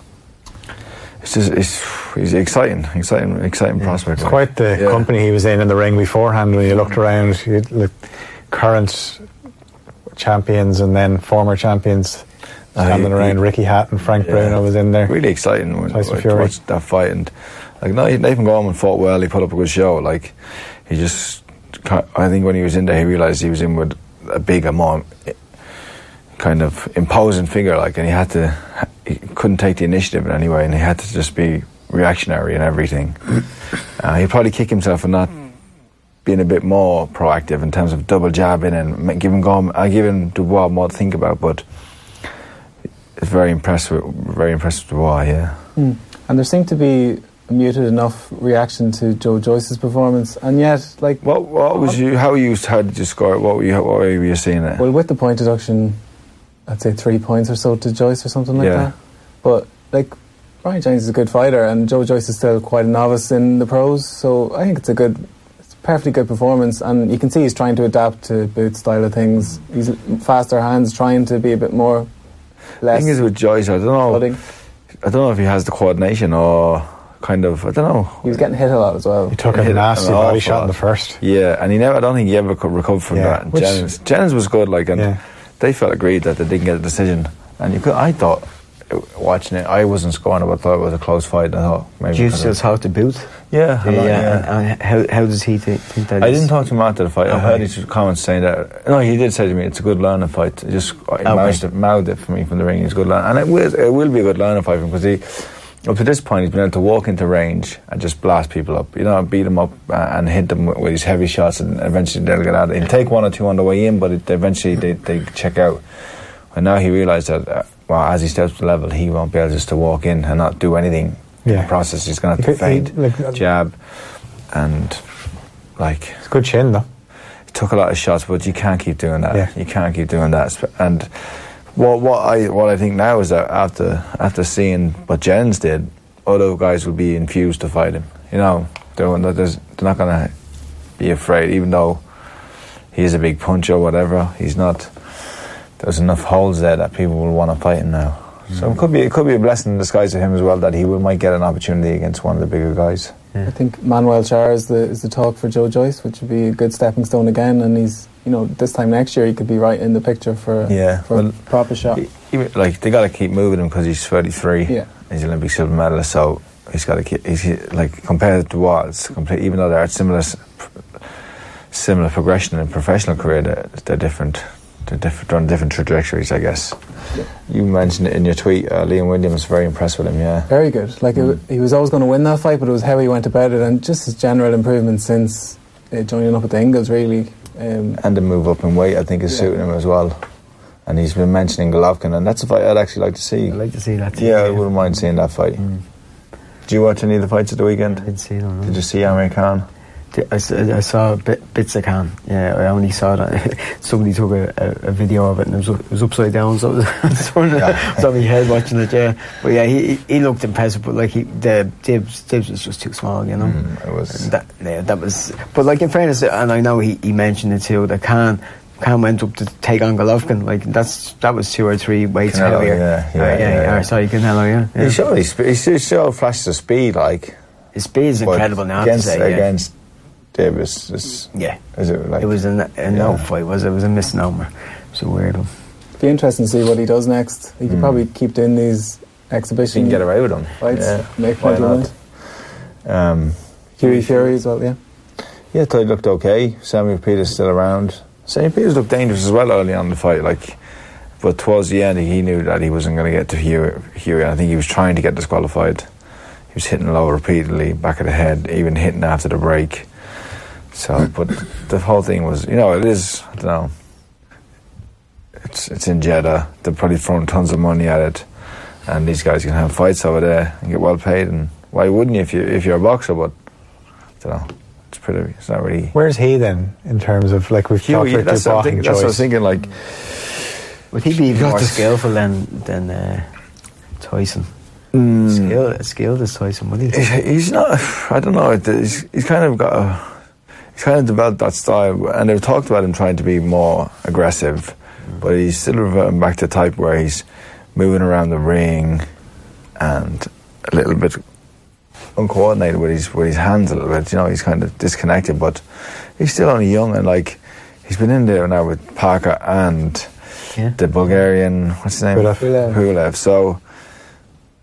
it's just it's he's exciting, exciting, exciting prospect. It's like. quite the Yeah. company he was in in the ring beforehand when you looked around. You look current champions and then former champions standing he- around. he- Ricky Hatton, and Frank Yeah. Bruno was in there. Really exciting when Tyson like, to Fury. watch that fight and like no, Nathan Gorman fought well. He put up a good show. Like he just, I think when he was in there, he realized he was in with a big, a more kind of imposing figure. Like and he had to, he couldn't take the initiative in any way, and he had to just be reactionary and everything. uh, he'd probably kick himself for not being a bit more proactive in terms of double jabbing and giving Gorman, uh, giving Dubois more to think about, but. It's very impressive, very impressive Dubois, yeah. Mm. And there seemed to be a muted enough reaction to Joe Joyce's performance, and yet, like, What what was you? How you? How did you score? it? What were you? What were you seeing it? well, with the point deduction, I'd say three points or so to Joyce or something like Yeah. that. But like, Bryant Jennings is a good fighter, and Joe Joyce is still quite a novice in the pros, so I think it's a good. It's a perfectly good performance, and you can see he's trying to adapt to Booth style of things. He's faster hands, trying to be a bit more. The Less thing is with Joyce, I don't know. flooding. I don't know if he has the coordination or kind of. I don't know. He was getting hit a lot as well. He took Hit a nasty body shot in the first. Yeah, and he never. I don't think he ever could recover from Yeah, that. which- Jennings, Jennings was good, like, and Yeah. they felt agreed that they didn't get a decision. And you could. I thought watching it, I wasn't scoring, but I thought it was a close fight. I thought maybe. Do you still talk to Booth? yeah, Yeah, lot, yeah. And, and how, how does he thi- think that I is? didn't talk to him after the fight. I Okay. heard his comments saying that. No, he did say to me, "It's a good learning fight." He just he Okay. mouthed, it, mouthed it for me from the ring. It's a good learn, and it will, it will be a good learning fight for him because he, up to this point, he's been able to walk into range and just blast people up. You know, beat them up uh, and hit them with, with his heavy shots, and eventually they'll get out. He'll take one or two on the way in, but it, eventually they, they check out. And now he realised that, uh, well, as he steps to level, he won't be able just to walk in and not do anything. in Yeah. the process, he's going to have to he- like, uh, jab, and like It's a good chin though. he took a lot of shots, but you can't keep doing that. Yeah. You can't keep doing that. And what what I what I think now is that after after seeing what Jens did, other guys will be infused to fight him. You know, they're, not- they're not going to be afraid, even though he's a big puncher or whatever. He's not. There's enough holes there that people will want to fight him now. So it could be it could be a blessing in disguise to him as well that he will, might get an opportunity against one of the bigger guys. I think Manuel Charr is the is the talk for Joe Joyce, which would be a good stepping stone again. And he's you know this time next year he could be right in the picture for Yeah, for well, a proper shot. He- he- like they got to keep moving him because he's 33. Yeah. he's an Olympic silver medalist, so he's got to keep. He's like compared to what it's complete, even though they're at similar similar progression in professional career, they're, they're different. They're different on different trajectories, I guess. You mentioned it in your tweet. Uh, Liam Williams very impressed with him. Yeah, Very good. Like it, he was always going to win that fight, but it was how he went about it, and just his general improvement since uh, joining up with the Ingles. Really, um, and the move up in weight, I think, is Yeah. suiting him as well. And he's been mentioning Golovkin, and that's a fight I'd actually like to see. I'd like to see that. too, yeah, I wouldn't mind seeing that fight. Mm. Do you watch any of the fights at the I weekend? didn't see it. no. Did you see Amir Khan? I, I saw bit, bits I can. Yeah, I only saw that somebody took a, a, a video of it and it was, it was upside down, so it was of Yeah. saw my head watching it. Yeah, but yeah, he he looked impressive, but like he, the Dibs Dibs was just too small, you know. Mm, it was. That yeah, that was. But like in fairness, and I know he, he mentioned it too. That Khan Khan went up to take on Golovkin. Like that's that was two or three weights Canelo, heavier. yeah, yeah, Uh, yeah, yeah, yeah. or sorry, Canelo. Yeah, yeah. He showed he still showed flashes of speed, like his speed is incredible now. against to say, yeah. against Davis. Is, yeah. is it like It was a, a no Yeah. fight, was it? It was a misnomer. It was a weird one. It'd be interesting to see what he does next. He could probably keep doing these He exhibition can get away with them. fights, Yeah, make why plenty of not? money. Um, Hughie Fury as well, yeah. yeah, I thought he looked okay. Samuel Peters still around. Samuel Peters looked dangerous as well early on in the fight, like. But towards the end, he knew that he wasn't going to get to Hughie. Hughie. I think he was trying to get disqualified. He was hitting low repeatedly, back of the head, even hitting after the break. So, but the whole thing was, you know, it is. I don't know. It's it's in Jeddah. They're probably throwing tons of money at it, and these guys can have fights over there and get well paid. And why wouldn't you if you if you're a boxer? But I don't know. It's pretty. It's not really. Where's he then in terms of like we've talked Hughie, about that's, what I'm thinking, that's what I was thinking. Like, Would he be even more to- skillful than than uh, Tyson? mm, Skill, skilled as Tyson, would he? He's- he's not. I don't know. He's, he's kind of got. A, he's kind of developed that style, and they've talked about him trying to be more aggressive, but he's still reverting um, back to type where he's moving around the ring, and a little bit uncoordinated with his with his hands a little bit. You know, he's kind of disconnected, but he's still only young and like he's been in there now with Parker and Yeah. the Bulgarian what's his name. Pulev. Pulev. So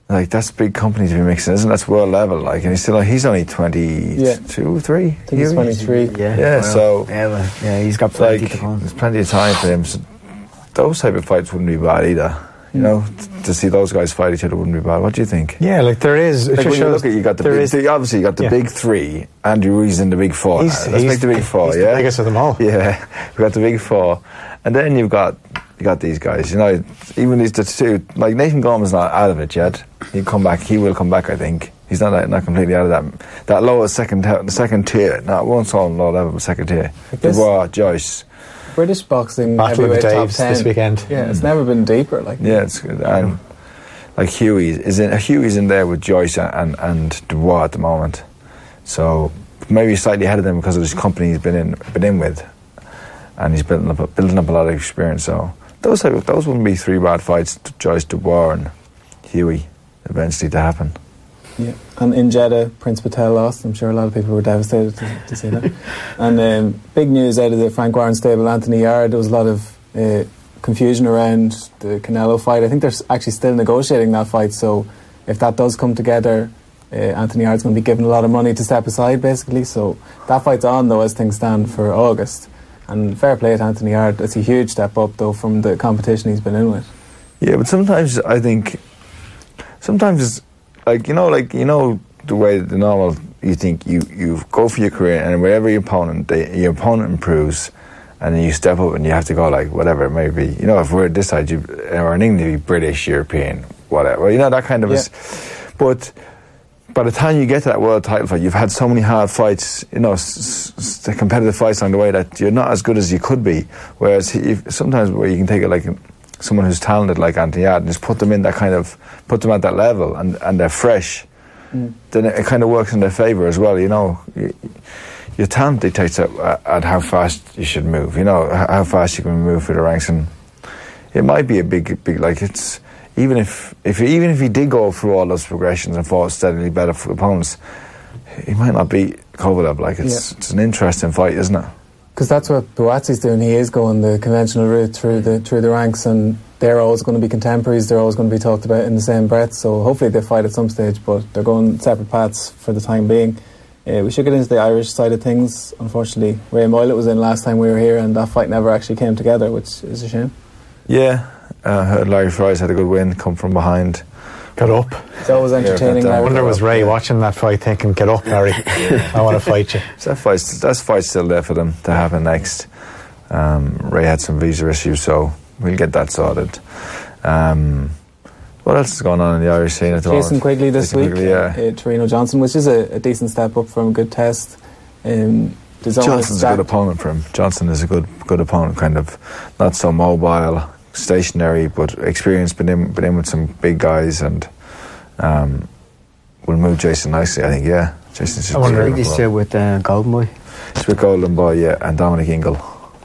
like that's big company to be mixing, isn't it? That's world level. Like, and he's still he's only twenty Yeah. two, three. I think he's 23. Yeah, Yeah, well, so- yeah, well, yeah, he's got plenty like to come. there's plenty of time for him. So those type of fights wouldn't be bad either. You hmm. know, t- to see those guys fight each other wouldn't be bad. What do you think? Yeah, like there is. It Like when you look at you got the big, is- three, obviously you got the Yeah. big three. Andrew Ruiz in the big four. He's- now. Let's he's make the big four. he's the yeah, biggest of them all. Yeah, we got the big four, and then you've got you got these guys. You know, even these the two like Nathan Gorman's not out of it yet. He'll come back. He will come back. I think he's not not completely out of that that lower second the second tier. Not one on low level, but second tier. guess- Dubois, Joyce. British boxing Battle of the heavyweight top 10 this weekend. Yeah, it's never been deeper. Like Yeah, it's good. And like Hughie is in Hughie's in there with Joyce and and Dubois at the moment. So maybe slightly ahead of them because of this company he's been in been in with, and he's building up building up a lot of experience. So those of- those wouldn't be three bad fights. To Joyce Dubois and Hughie eventually to happen. Yeah, and in Jeddah, Prince Patel lost. I'm sure a lot of people were devastated to, to see that. and um, big news out of the Frank Warren stable, Anthony Yarde. There was a lot of uh, confusion around the Canelo fight. I think they're actually still negotiating that fight. So if that does come together, uh, Anthony Yarde's going to be given a lot of money to step aside, basically. So that fight's on though as things stand for August. And fair play to Anthony Yarde. It's a huge step up though from the competition he's been in with. Yeah, but sometimes I think sometimes it's like you know, like you know the way the normal you think you you go for your career and wherever your opponent they, your opponent improves and then you step up and you have to go like whatever it may be. You know, if we're at this side, you or in England, you be British, European, whatever. You know that kind of. Yeah. is but by the time you get to that world title fight, you've had so many hard fights, you know, s- s- competitive fights along the way that you're not as good as you could be. Whereas if, sometimes where you can take it like someone who's talented like Anthony Yarde and just put them in that kind of, put them at that level and, and they're fresh, mm. then it, it kind of works in their favour as well, you know. Y- Your talent dictates at, at how fast you should move, you know, how fast you can move through the ranks and it might be a big, big like it's even if if even if he did go through all those progressions and fought steadily better for opponents, he might not beat Kovalev. Like it's Yeah. it's an interesting fight, isn't it? Because that's what Buatsi's doing. He is going the conventional route through the through the ranks, and they're always going to be contemporaries. They're always going to be talked about in the same breath. So hopefully they fight at some stage, but they're going separate paths for the time being. Uh, we should get into the Irish side of things. Unfortunately, Ray Moylette was in last time we were here, and that fight never actually came together, which is a shame. Yeah, uh, Larry Fryers had a good win, come from behind. Get up. It's always entertaining. but, uh, I wonder was Ray watching that fight thinking, "Get up, Larry! I want to fight you." So that fight's that fight's still there for them to happen next. Um, Ray had some visa issues, so we'll get that sorted. Um, what else is going on in the Irish scene at the Jason moment? Quigley this Jason week, Quigley, yeah. uh, Tureano Johnson, which is a, a decent step up from a good test. Um, there's only Johnson's a good opponent for him. Johnson is a good good opponent, kind of not so mobile, stationary, but experienced. Been in been in with some big guys and um, will move Jason nicely. I think. Yeah, Jason's just I wonder- I think he's still with uh, Golden Boy. It's with Golden Boy, yeah, and Dominic Ingle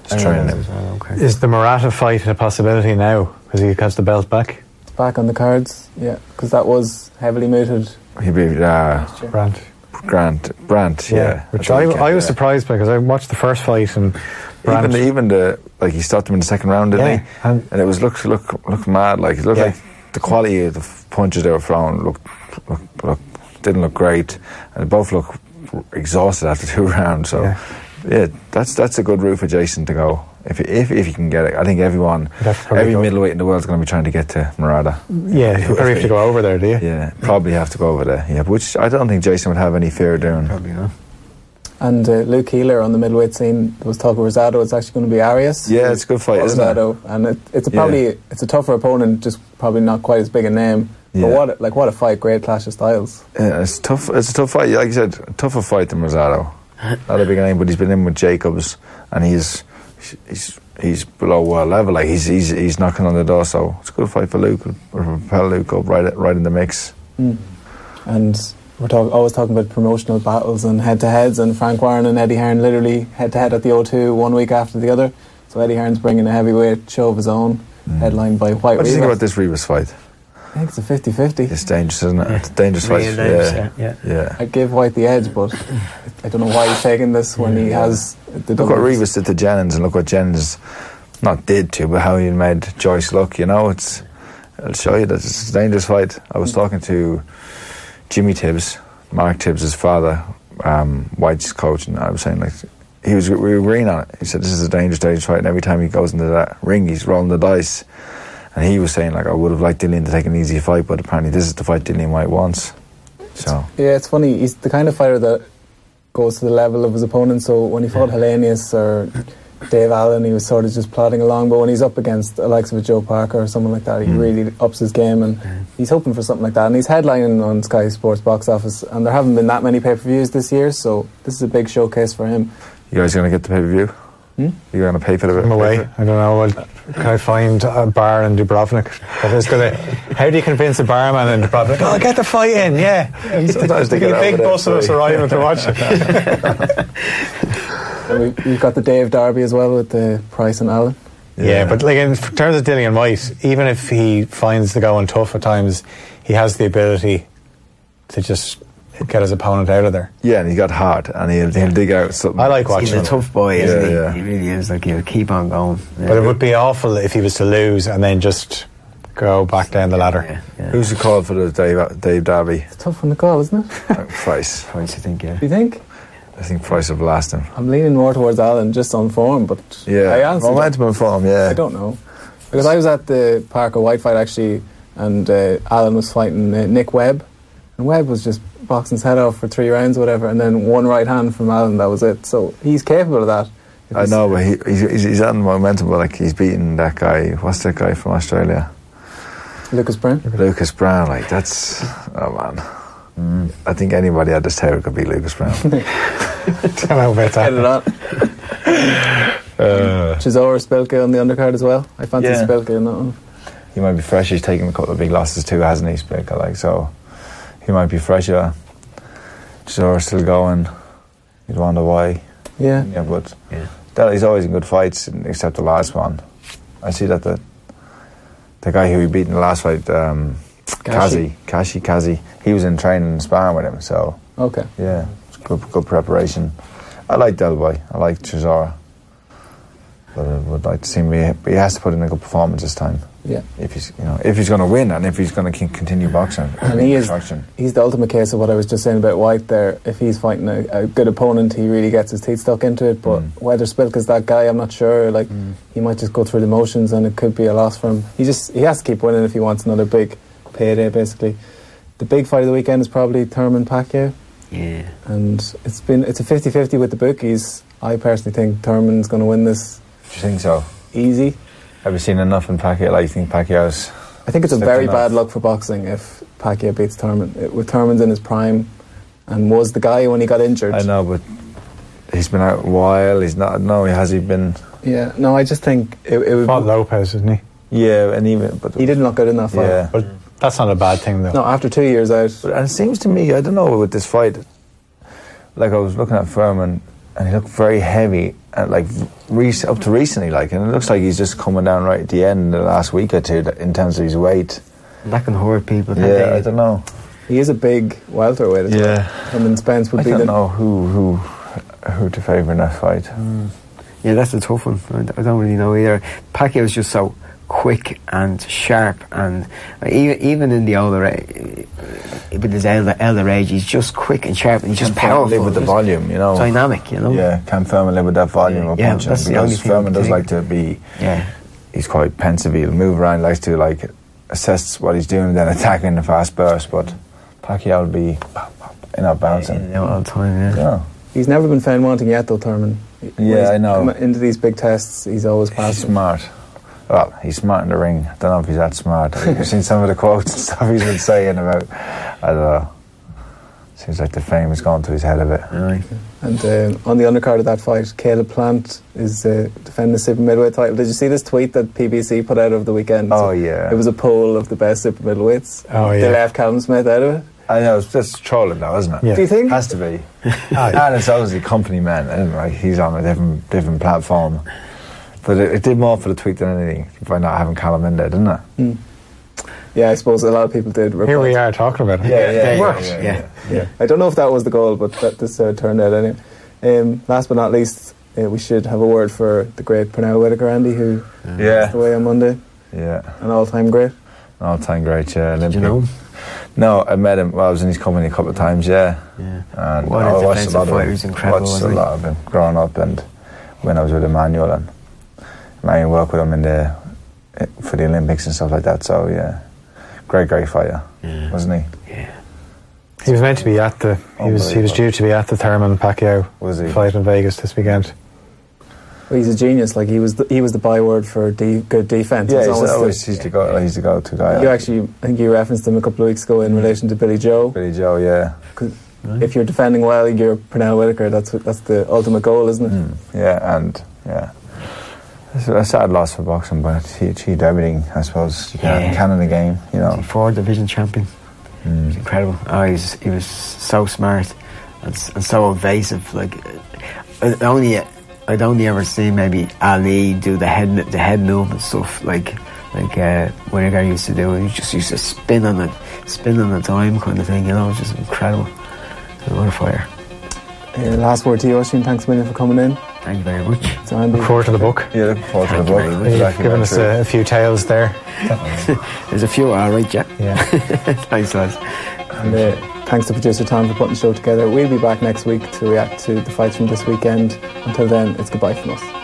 is training him. Oh, okay. Is the Murata fight a possibility now because he has the belt back? back on the cards, yeah, because that was heavily mooted. He'd be uh, Brant. Grant Brant, yeah. Which at I, I was yeah. surprised by because I watched the first fight and Brant. Even the, even the like he stopped him in the second round, didn't Yeah, he? and- And, it was look look look mad. Like it looked Yeah. like the quality of the punches they were throwing looked look, look, didn't look great, and they both look exhausted after two rounds. So Yeah. yeah, that's that's a good route for Jason to go if if if you can get it. I think everyone, He'd have to probably every go- middleweight in the world is going to be trying to get to Murata. yeah, you probably have to go over there, do you? Yeah, probably have to go over there. Yeah, which I don't think Jason would have any fear doing. Probably not. And uh, Luke Keeler on the middleweight scene there was talk of Rosado. It's actually going to be Arias. Yeah, it's a good fight, isn't it? Rosado, and it, it's a Yeah. probably it's a tougher opponent, just probably not quite as big a name. Yeah. But what like what a fight! Great clash of styles. Yeah, it's tough. It's a tough fight. Like you said, a tougher fight than Rosado. Not a big name, but he's been in with Jacobs, and he's he's he's below world level. Like he's he's he's knocking on the door. So it's a good fight for Luke. Or propel Luke up right right in the mix. And we're talk, always talking about promotional battles and head to heads. And Frank Warren and Eddie Hearn literally head to head at the O2 one week after the other. So Eddie Hearn's bringing a heavyweight show of his own, mm. headlined by Whyte What do you think about this Rivas fight? I think it's a 50-50. It's dangerous, isn't it? It's a dangerous fight. dangerous, yeah. yeah, yeah. I'd give Whyte the edge, but I don't know why he's taking this when he has the Look what doubles. Rivas did to Jennings, and look what Jennings not did to, but how he made Joyce look. You know, it's it'll show you that it's a dangerous fight. I was mm. talking to Jimmy Tibbs, Mark Tibbs' father, um, Whyte's coach, and I was saying like he was we were agreeing on it. He said this is a dangerous, dangerous fight, and every time he goes into that ring, he's rolling the dice. And he was saying like I would have liked Dillian to take an easy fight, but apparently this is the fight Dillian Whyte wants. So Yeah, it's funny. He's the kind of fighter that goes to the level of his opponent. So when he fought Helenius or Dave Allen, he was sort of just plodding along. But when he's up against the likes of a Joe Parker or someone like that, he really ups his game, and he's hoping for something like that. And he's headlining on Sky Sports box office, and there haven't been that many pay per views this year, so this is a big showcase for him. you guys gonna get the pay per view? Hmm? You gonna pay for the I'm away. I don't know. Well, can I find a bar in Dubrovnik? That is gonna. How do you convince a barman in Dubrovnik? Oh, get the fight in, yeah. Sometimes they There'll get be a big bus of us free. arriving to watch it. And we, we've got the Dave Derby as well with the Price and Allen. Yeah. but like in terms of Dillian Whyte, even if he finds the going tough at times, he has the ability to just get his opponent out of there. Yeah, and he got hard, and he'll, he'll dig out something. I like watching. He's a him. tough boy, isn't Yeah, he? yeah. He really is. Like he'll keep on going. Yeah. But it would be awful if he was to lose and then just go back down the ladder. Yeah, yeah. Who's the call for the Dave, Dave Darby? It's a tough one to call, isn't it? Uh, Price. Price. Points, I think. Yeah. Do you think? I think Price will last him. I'm leaning more towards Allen just on form, but I Yeah, don't- momentum and form. Yeah, I don't know. Because I was at the Parker Whyte fight actually, and uh, Allen was fighting uh, Nick Webb. And Webb was just boxing his head off for three rounds or whatever, and then one right hand from Allen, that was it. So he's capable of that. I know, but he, he's, he's, he's on momentum. But like he's beating that guy. What's that guy from Australia? Lucas Browne. Lucas Browne. Like that's oh man. I think anybody at this table could be Lucas Browne. don't know about Get it that. on. uh, Chisora Szpilka on the undercard as well. I fancy Yeah. Szpilka in that one. he might be fresh. He's taken a couple of big losses too, hasn't he? Szpilka, like so, he might be fresher. Chisora still going. You'd wonder why. Yeah. Yeah, but Yeah. that, he's always in good fights, except the last one. I see that the the guy who he beat in the last fight, um, Kazi, Kashi Kazi, he was in training and sparring with him. So Okay. yeah, it's good good preparation. I like Delboy. I like Chisora. But I would like to see him. But he has to put in a good performance this time. Yeah. If he's you know if he's going to win and if he's going to continue boxing. And he is he's the ultimate case of what I was just saying about Whyte there. If he's fighting a, a good opponent, he really gets his teeth stuck into it. But Mm. whether Szpilka's that guy, I'm not sure. Like he might just go through the motions, and it could be a loss for him. He just he has to keep winning if he wants another big payday. Basically, the big fight of the weekend is probably Thurman Pacquiao, Yeah. and it's been it's a 50-50 with the bookies. I personally think Thurman's going to win this Do you think so? easy. Have you seen enough in Pacquiao? Like you think Pacquiao's? I think it's a very enough. bad luck for boxing if Pacquiao beats Thurman. It, with Thurman's in his prime, and was the guy when he got injured. I know, but he's been out a while. He's not. No, has he been? Yeah, no, I just think it, it would. Fought Lopez, isn't he? Yeah, and even but He didn't look good in that fight. Yeah, But that's not a bad thing, though. No, after two years out. But, and it seems to me, I don't know, with this fight, like I was looking at Thurman, and he looked very heavy, and like rec- up to recently, like, and it looks like he's just coming down right at the end, the last week or two, that- in terms of his weight. That can hurt people. Yeah, they? I don't know. He is a big welterweight. as well. Him and Spence would I be I don't the. know who who who to favour in that fight. Hmm. Yeah, that's a tough one. I, I don't really know either. Pacquiao's just so quick and sharp, and even even in the older, a- with his elder, elder age, he's just quick and sharp, and he's just Can powerful, live with the volume, you know. dynamic. You know. Yeah, can Thurman live with that volume of Yeah, punching? that's the because only thing Thurman does like to be. Yeah. He's quite pensive. He'll move around, likes to like assess what he's doing, then attack in a fast burst. But Pacquiao will be pop, pop, you know bouncing. Yeah, all the time. Yeah. Yeah. He's never been found wanting yet, though, Thurman. Yeah, I know. come Into these big tests, he's always He's smart. Well, he's smart in the ring. I don't know if he's that smart. I've seen some of the quotes and stuff he's been saying about. I don't know. Seems like the fame has gone to his head a bit. Aye. And uh, on the undercard of that fight, Caleb Plant is uh, defending the super middleweight title. Did you see this tweet that PBC put out over the weekend? Oh, yeah. It was a poll of the best super middleweights. Oh, yeah. They left Callum Smith out of it. I know it's just trolling now, isn't it? Yeah. Do you think? Has to be. Aye. and it's obviously company man, isn't it? Like he's on a different different platform. But it, it did more for the tweet than anything by not having Callum in there, didn't it? yeah, I suppose a lot of people did. Here we are talking about it. Yeah, yeah, it yeah, worked. yeah, yeah. Yeah, I don't know if that was the goal, but that this uh, turned out anyway. Um, last but not least, uh, we should have a word for the great Pernell Whitaker, Andy, who Yeah, passed away on Monday. yeah. An all-time great. All time great, yeah. Did you know him? No, I met him. Well, I was in his company a couple of times, yeah. Yeah. And What a I watched a lot of fighter. him. He's incredible, Watched a lot of him growing up, and when I was with Emmanuel, and Emmanuel worked with him in the for the Olympics and stuff like that. So yeah, great, great fighter, Yeah. wasn't he? Yeah. He was meant to be at the. He was. He was due to be at the Thurman Pacquiao Was he? fight in Vegas this weekend. Well, he's a genius. Like he was, the, he was the byword for de- good defense. Yeah, He's he's always the- he's the go he's the go-to guy. You actually, I think you referenced him a couple of weeks ago in relation to Billy Joe. Billy Joe, yeah, 'Cause If you're defending well, you're Pernell Whitaker. That's what, that's the ultimate goal, isn't it? Mm, yeah, and yeah. It's a sad loss for boxing, but he achieved everything, I suppose, you can, Yeah. can in the game, you know. Four division champion. Mm. He's incredible. Oh, he was, he was so smart and, and so evasive. Like, uh, I only I'd only ever seen maybe Ali do the head the head move and stuff like like uh, Whitaker used to do. He just used to spin on it, spin on the time kind of thing. You know, it was just incredible. What a fire! Uh, last word to you, Oisin. Thanks a million for coming in. Thank you very much. So Andy, Look forward to the book. Yeah, looking forward to the book. very much. You've Exactly given us a, a few tales there. There's a few, all right, yeah. Yeah. Thanks, lads. and uh, thanks to producer Tom for putting the show together. We'll be back next week to react to the fights from this weekend. Until then, it's goodbye from us.